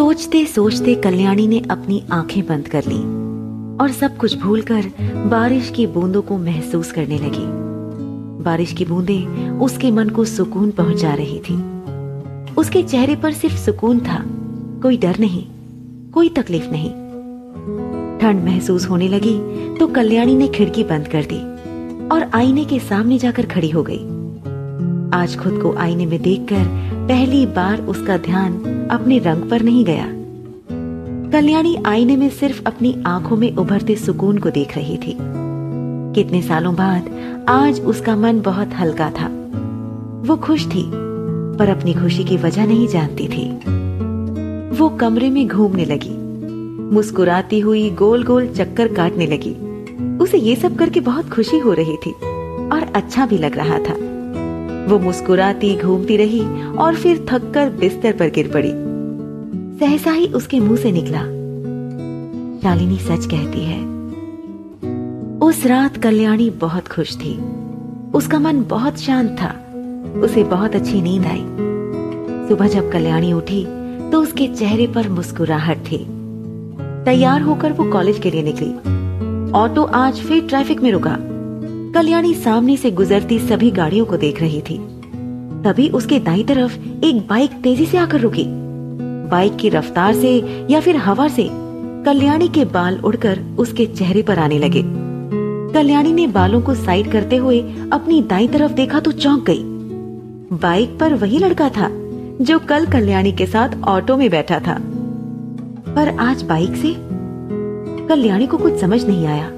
सोचते सोचते कल्याणी ने अपनी आँखें बंद कर ली और सब कुछ भूलकर बारिश की बूंदों को महसूस करने लगी। बारिश की बूंदें उसके मन को सुकून पहुँचा रही थी। उसके चेहरे पर सिर्फ़ सुकून था, कोई डर नहीं, कोई तकलीफ़ नहीं। ठंड महसूस होने लगी तो कल्याणी ने खिड़की बंद कर दी और आईने के सामने जाकर खड़ी हो गई। आज खुद को आईने में देखकर पहली बार उसका ध्यान अपने रंग पर नहीं गया। कल्याणी आईने में सिर्फ़ अपनी आँखों में उभरते सुकून को देख रही थी। कितने सालों बाद आज उसका मन बहुत हल्का था। वो खुश थी, पर अपनी खुशी की वजह नहीं जानती थी। वो कमरे में घूमने लगी। मुस्कुराती हुई गोल गोल चक्कर काटने लगी। उसे ये सब करके बहुत खुशी हो रही थी और अच्छा भी लग रहा था। वो मुस्कुराती घूमती रही और फिर थककर बिस्तर पर गिर पड़ी। सहसा ही उसके मुँह से निकला। शालिनी सच कहती है, उस रात कल्याणी बहुत खुश थी। उसका मन बहुत शांत था। उसे बहुत अच्छी नींद आई। सुबह जब कल्याणी उठी तो उसके चेहरे पर मुस्कुराहट थी। तैयार होकर वो कॉलेज के लिए निकली। ऑटो आज फिर ट्रैफ़िक में रुका। कल्याणी सामने से गुजरती सभी गाड़ियों को देख रही थी। तभी उसके दाई तरफ़ एक बाइक तेज़ी से आकर रुकी। बाइक की रफ्तार से या फिर हवा से कल्याणी के बाल उड़कर उसके चेहरे पर आने लगे। कल्याणी ने बालों को साइड करते हुए अपनी दाई तरफ़ देखा तो चौंक गई। बाइक पर वही लड़का था जो कल कल्याणी के साथ ऑटो में बैठा था। पर आज बाइक से कल्याणी को कुछ समझ नहीं आया।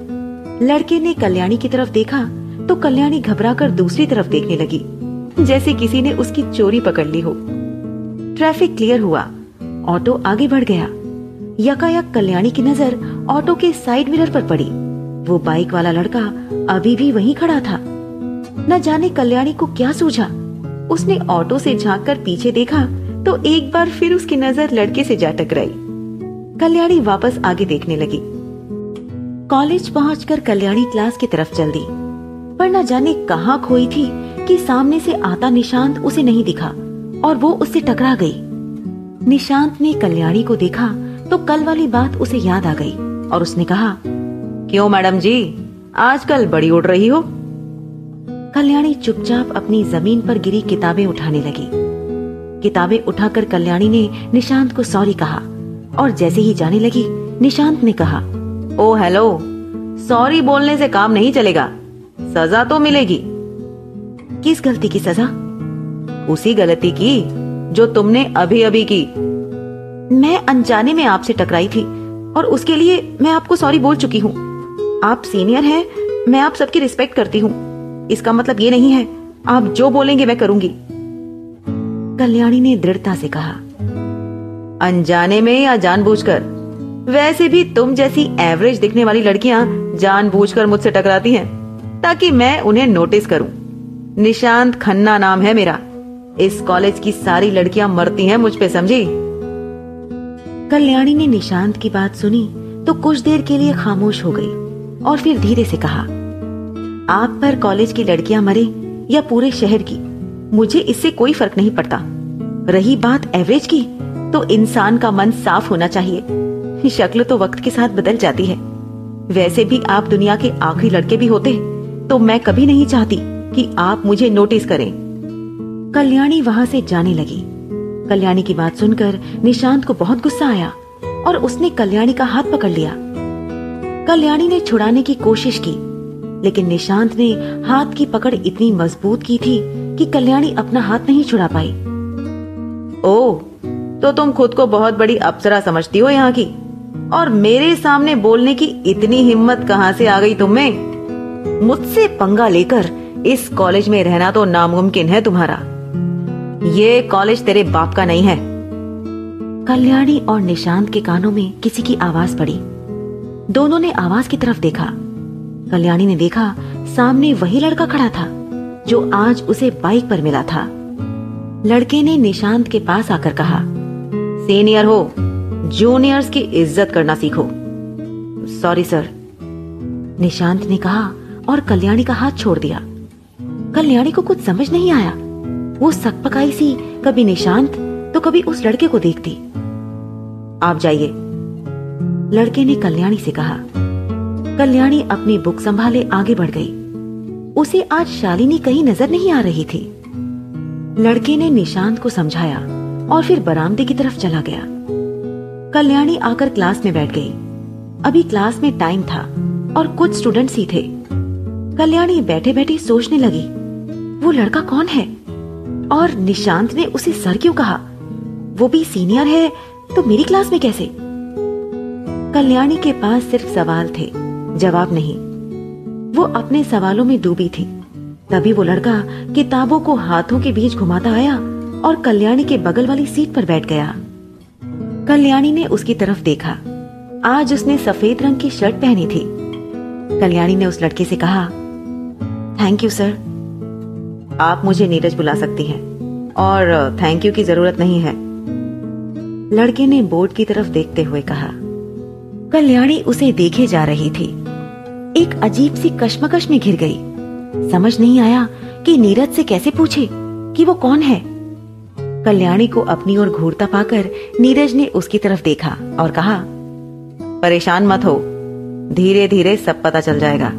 लड़के ने कल्याणी की तरफ़ देखा तो कल्याणी घबराकर दूसरी तरफ़ देखने लगी, जैसे किसी ने उसकी चोरी पकड़ ली हो। ट्रैफ़िक क्लियर हुआ, ऑटो आगे बढ़ गया। यकायक कल्याणी की नज़र ऑटो के साइड मिरर पर पड़ी। वो बाइक वाला लड़का अभी भी वहीं खड़ा था। न जाने कल्याणी को क्या सूझा। उसने ऑटो से झाँक कर पीछे देखा तो एक बार फिर उसकी नज़र लड़के से जा टकराई। कल्याणी वापस आगे देखने लगी। कॉलेज पहुंचकर कल्याणी क्लास की तरफ़ चल दी। पर न जाने कहाँ खोई थी कि सामने से आता निशांत उसे नहीं दिखा और वो उससे टकरा गई। निशांत ने कल्याणी को देखा तो कल वाली बात उसे याद आ गई और उसने कहा, क्यों मैडम जी, आजकल बड़ी उड़ रही हो? कल्याणी चुपचाप अपनी ज़मीन पर गिरी किताबें उठाने लगी। किताबें उठाकर कल्याणी ने निशांत को सॉरी कहा और जैसे ही जाने लगी, निशांत ने कहा ओ, हेलो। सॉरी बोलने से काम नहीं चलेगा। सजा तो मिलेगी। किस गलती की सजा? उसी गलती की, जो तुमने अभी अभी की। मैं अनजाने में आपसे टकराई थी, और उसके लिए मैं आपको सॉरी बोल चुकी हूँ। आप सीनियर हैं, मैं आप सबकी रिस्पेक्ट करती हूँ। इसका मतलब ये नहीं है, आप जो बोलेंगे मैं करूँगी। कल्याणी ने दृढ़ता से कहा, अनजाने में या जानबूझकर? वैसे भी तुम जैसी एवरेज दिखने वाली लड़कियाँ जानबूझकर मुझसे टकराती हैं, ताकि मैं उन्हें नोटिस करूँ। निशांत खन्ना नाम है मेरा। इस कॉलेज की सारी लड़कियाँ मरती हैं मुझ पे, समझी? कल्याणी ने निशांत की बात सुनी तो कुछ देर के लिए खामोश हो गई, और फिर धीरे से कहा, आप पर कॉलेज की लड़कियाँ मरे या पूरे शहर की, मुझे इससे कोई फ़र्क नहीं पड़ता। रही बात एवरेज की तो इंसान का मन साफ़ होना चाहिए। शक्ल तो वक्त के साथ बदल जाती है। वैसे भी आप दुनिया के आखिरी लड़के भी होते तो मैं कभी नहीं चाहती कि आप मुझे नोटिस करें। कल्याणी वहाँ से जाने लगी। कल्याणी की बात सुनकर निशांत को बहुत गुस्सा आया और उसने कल्याणी का हाथ पकड़ लिया। कल्याणी ने छुड़ाने की कोशिश की, लेकिन निशांत ने हाथ की पकड़ इतनी मज़बूत की थी कि कल्याणी अपना हाथ नहीं छुड़ा पाई। ओ तो तुम खुद को बहुत बड़ी अप्सरा समझती हो यहाँ की। और मेरे सामने बोलने की इतनी हिम्मत कहाँ से आ गई तुम्हें? मुझसे पंगा लेकर इस कॉलेज में रहना तो नामुमकिन है तुम्हारा। ये कॉलेज तेरे बाप का नहीं है। कल्याणी और निशांत के कानों में किसी की आवाज़ पड़ी। दोनों ने आवाज़ की तरफ़ देखा। कल्याणी ने देखा, सामने वही लड़का खड़ा था, जो आज उसे बाइक पर मिला था। लड़के ने निशांत के पास आकर कहा, सीनियर हो जूनियर्स की इज़्ज़त करना सीखो। सॉरी सर निशांत ने कहा और कल्याणी का हाथ छोड़ दिया। कल्याणी को कुछ समझ नहीं आया। वो सकपकाई सी, कभी निशांत तो कभी उस लड़के को देखती। आप जाइए। लड़के ने कल्याणी से कहा। कल्याणी अपनी बुक संभाले आगे बढ़ गई। उसे आज शालिनी कहीं नज़र नहीं आ रही थी। लड़के ने निशांत को समझाया और फिर बरामदे की तरफ़ चला गया। कल्याणी आकर क्लास में बैठ गई। अभी क्लास में टाइम था और कुछ स्टूडेंट्स ही थे। कल्याणी बैठे बैठे सोचने लगी, वो लड़का कौन है? और निशांत ने उसे सर क्यों कहा, वो भी सीनियर है तो मेरी क्लास में कैसे? कल्याणी के पास सिर्फ़ सवाल थे, जवाब नहीं। वो अपने सवालों में डूबी थी। तभी वो लड़का किताबों को हाथों के बीच घुमाता आया और कल्याणी के बगल वाली सीट पर बैठ गया। कल्याणी ने उसकी तरफ़ देखा। आज उसने सफ़ेद रंग की शर्ट पहनी थी। कल्याणी ने उस लड़के से कहा थैंक यू सर आप मुझे नीरज बुला सकती हैं, और थैंक यू की ज़रूरत नहीं है। लड़के ने बोर्ड की तरफ़ देखते हुए कहा। कल्याणी उसे देखे जा रही थी। एक अजीब सी कश्मकश में घिर गई। समझ नहीं आया कि नीरज से कैसे पूछे कि वो कौन है। कल्याणी को अपनी ओर घूरता पाकर नीरज ने उसकी तरफ़ देखा और कहा, परेशान मत हो धीरे धीरे सब पता चल जाएगा।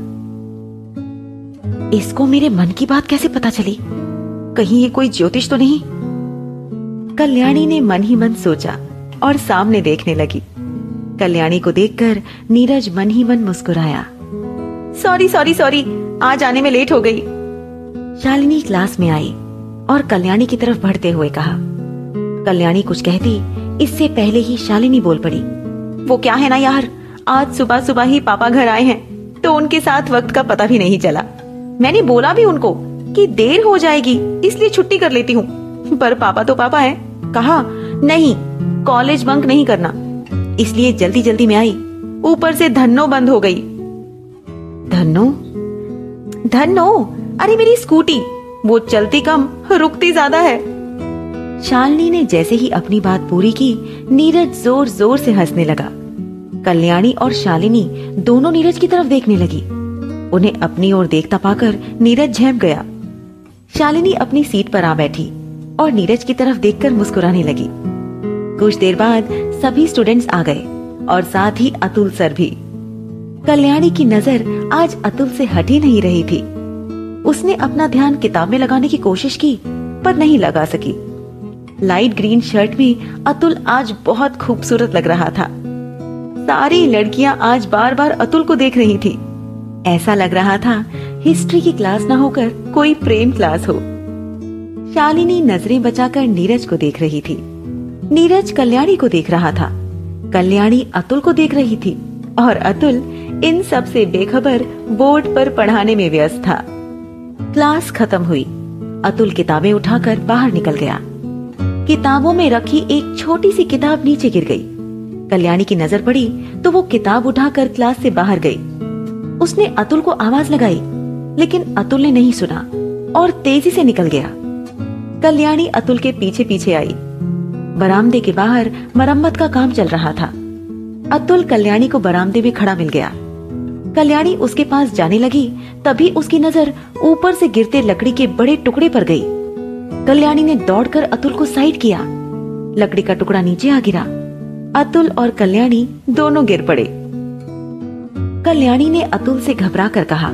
इसको मेरे मन की बात कैसे पता चली? कहीं ये कोई ज्योतिष तो नहीं? कल्याणी ने मन ही मन सोचा और सामने देखने लगी। कल्याणी को देखकर नीरज मन ही मन मुस्कुराया। सॉरी सॉरी सॉरी आज आने में लेट हो गई। शालिनी क्लास में आई। और कल्याणी की तरफ़ बढ़ते हुए कहा, कल्याणी कुछ कहती, इससे पहले ही शालिनी बोल पड़ी, वो क्या है ना यार, आज सुबह सुबह ही पापा घर आए हैं तो उनके साथ वक्त का पता भी नहीं चला। मैंने बोला भी उनको कि देर हो जाएगी, इसलिए छुट्टी कर लेती हूँ, पर पापा तो पापा है, कहा, नहीं, कॉलेज बंक नहीं करना, इसलिए जल्दी जल्दी में आई, ऊपर से धन्नो बंद हो गई। धन्नो? धन्नो? अरे मेरी स्कूटी, वो चलती कम रुकती ज़्यादा है। शालिनी ने जैसे ही अपनी बात पूरी की, नीरज ज़ोर ज़ोर से हंसने लगा। कल्याणी और शालिनी दोनों नीरज की तरफ़ देखने लगी। उन्हें अपनी ओर देखता पाकर नीरज झेप गया। शालिनी अपनी सीट पर आ बैठी और नीरज की तरफ़ देखकर मुस्कुराने लगी। कुछ देर बाद सभी स्टूडेंट्स आ गए और साथ ही अतुल सर भी। कल्याणी की नज़र आज अतुल से हटी नहीं रही थी। उसने अपना ध्यान किताब में लगाने की कोशिश की, पर नहीं लगा सकी। लाइट ग्रीन शर्ट में अतुल आज बहुत खूबसूरत लग रहा था। सारी लड़कियाँ आज बार बार अतुल को देख रही थी। ऐसा लग रहा था हिस्ट्री की क्लास ना होकर कोई प्रेम क्लास हो। शालिनी नज़रें बचाकर नीरज को देख रही थी। नीरज कल्याणी को देख रहा था। कल्याणी अतुल को देख रही थी। और अतुल इन सबसे बेखबर बोर्ड पर पढ़ाने में व्यस्त था। क्लास खत्म हुई। अतुल किताबें उठाकर बाहर निकल गया। किताबों में रखी एक छोटी सी किताब नीचे गिर गई। कल्याणी की नज़र पड़ी तो वो किताब उठाकर क्लास से बाहर गई। उसने अतुल को आवाज़ लगाई, लेकिन अतुल ने नहीं सुना और तेज़ी से निकल गया। कल्याणी अतुल के पीछे पीछे आई। बरामदे के बाहर मरम्मत का काम चल रहा था। अतुल कल्याणी को बरामदे में खड़ा मिल गया। कल्याणी उसके पास जाने लगी। तभी उसकी नज़र ऊपर से गिरते लकड़ी के बड़े टुकड़े पर गई। कल्याणी ने दौड़कर अतुल को साइड किया। लकड़ी का टुकड़ा नीचे आ गिरा। अतुल और कल्याणी दोनों गिर पड़े। कल्याणी ने अतुल से घबरा कर कहा,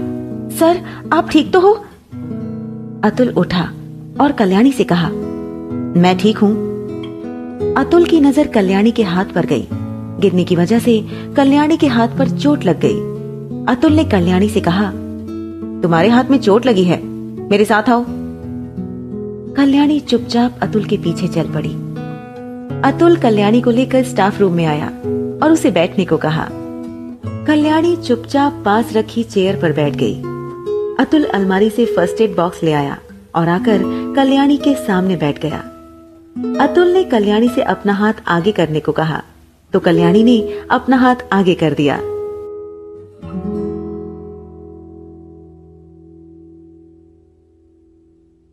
सर, आप ठीक तो हो? अतुल उठा और कल्याणी से कहा, मैं ठीक हूँ। अतुल की नज़र कल्याणी के हाथ पर गई। गिरने की वजह से कल्याणी के हाथ पर चोट लग गई। अतुल ने कल्याणी से कहा, तुम्हारे हाथ में चोट लगी है, मेरे साथ आओ। कल्याणी चुपचाप अतुल के पीछे चल पड़ी। अतुल कल्याणी को लेकर स्टाफ रूम में आया और उसे बैठने को कहा। कल्याणी चुपचाप पास रखी चेयर पर बैठ गई। अतुल अलमारी से फ़र्स्ट एड बॉक्स ले आया और आकर कल्याणी के सामने बैठ गया। अतुल ने कल्याणी से अपना हाथ आगे करने को कहा तो कल्याणी ने अपना हाथ आगे कर दिया।